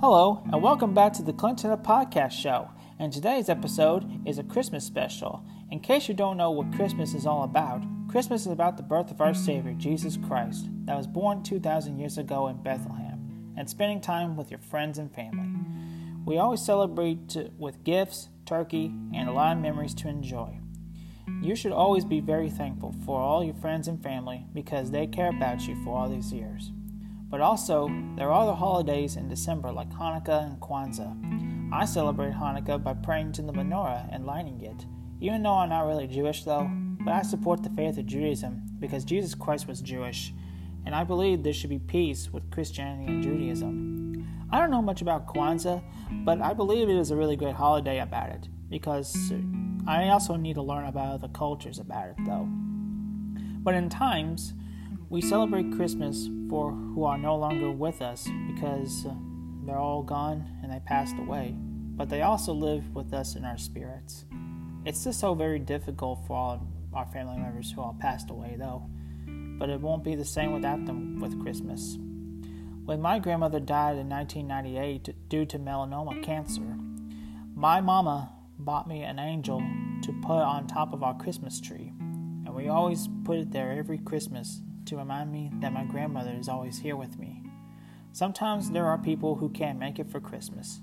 Hello, and welcome back to the Clint Taylor Podcast Show. And today's episode is a Christmas special. In case you don't know what Christmas is all about, Christmas is about the birth of our Savior, Jesus Christ, that was born 2,000 years ago in Bethlehem, and spending time with your friends and family. We always celebrate with gifts, turkey, and a lot of memories to enjoy. You should always be very thankful for all your friends and family because they care about you for all these years. But also, there are other holidays in December like Hanukkah and Kwanzaa. I celebrate Hanukkah by praying to the menorah and lighting it. Even though I'm not really Jewish though, but I support the faith of Judaism because Jesus Christ was Jewish, and I believe there should be peace with Christianity and Judaism. I don't know much about Kwanzaa, but I believe it is a really great holiday about it because I also need to learn about other cultures about it though. But in times, we celebrate Christmas for who are no longer with us because they're all gone and they passed away, but they also live with us in our spirits. It's just so very difficult for all our family members who all passed away, though, but it won't be the same without them with Christmas. When my grandmother died in 1998 due to melanoma cancer, my mama bought me an angel to put on top of our Christmas tree, and we always put it there every Christmas to remind me that my grandmother is always here with me. Sometimes there are people who can't make it for Christmas.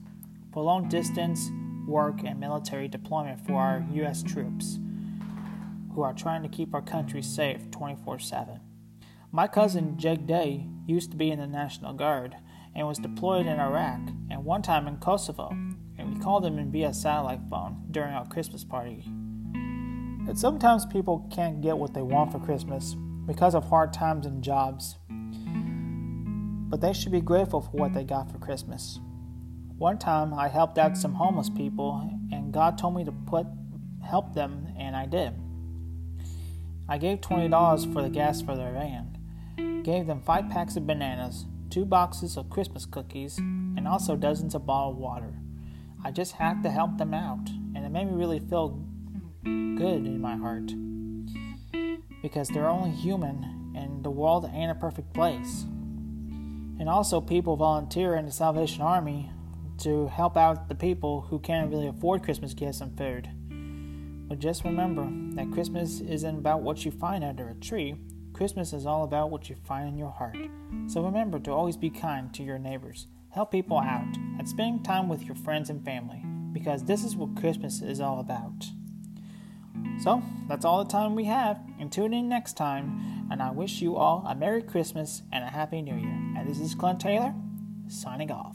Long distance work and military deployment for our U.S. troops who are trying to keep our country safe 24 7. My cousin Jake Day used to be in the National Guard and was deployed in Iraq and one time in Kosovo, and we called him in via satellite phone during our Christmas party. And sometimes people can't get what they want for Christmas, because of hard times and jobs. But they should be grateful for what they got for Christmas. One time I helped out some homeless people and God told me to put help them and I did. I gave $20 for the gas for their van, gave them 5 packs of bananas, 2 boxes of Christmas cookies, and also dozens of bottled water. I just had to help them out, and it made me really feel good in my heart because they're only human and the world ain't a perfect place. And also, people volunteer in the Salvation Army to help out the people who can't really afford Christmas gifts and food. But just remember that Christmas isn't about what you find under a tree. Christmas is all about what you find in your heart. So remember to always be kind to your neighbors, help people out, and spend time with your friends and family, because this is what Christmas is all about. So, that's all the time we have, and tune in next time, and I wish you all a Merry Christmas and a Happy New Year. And this is Clint Taylor, signing off.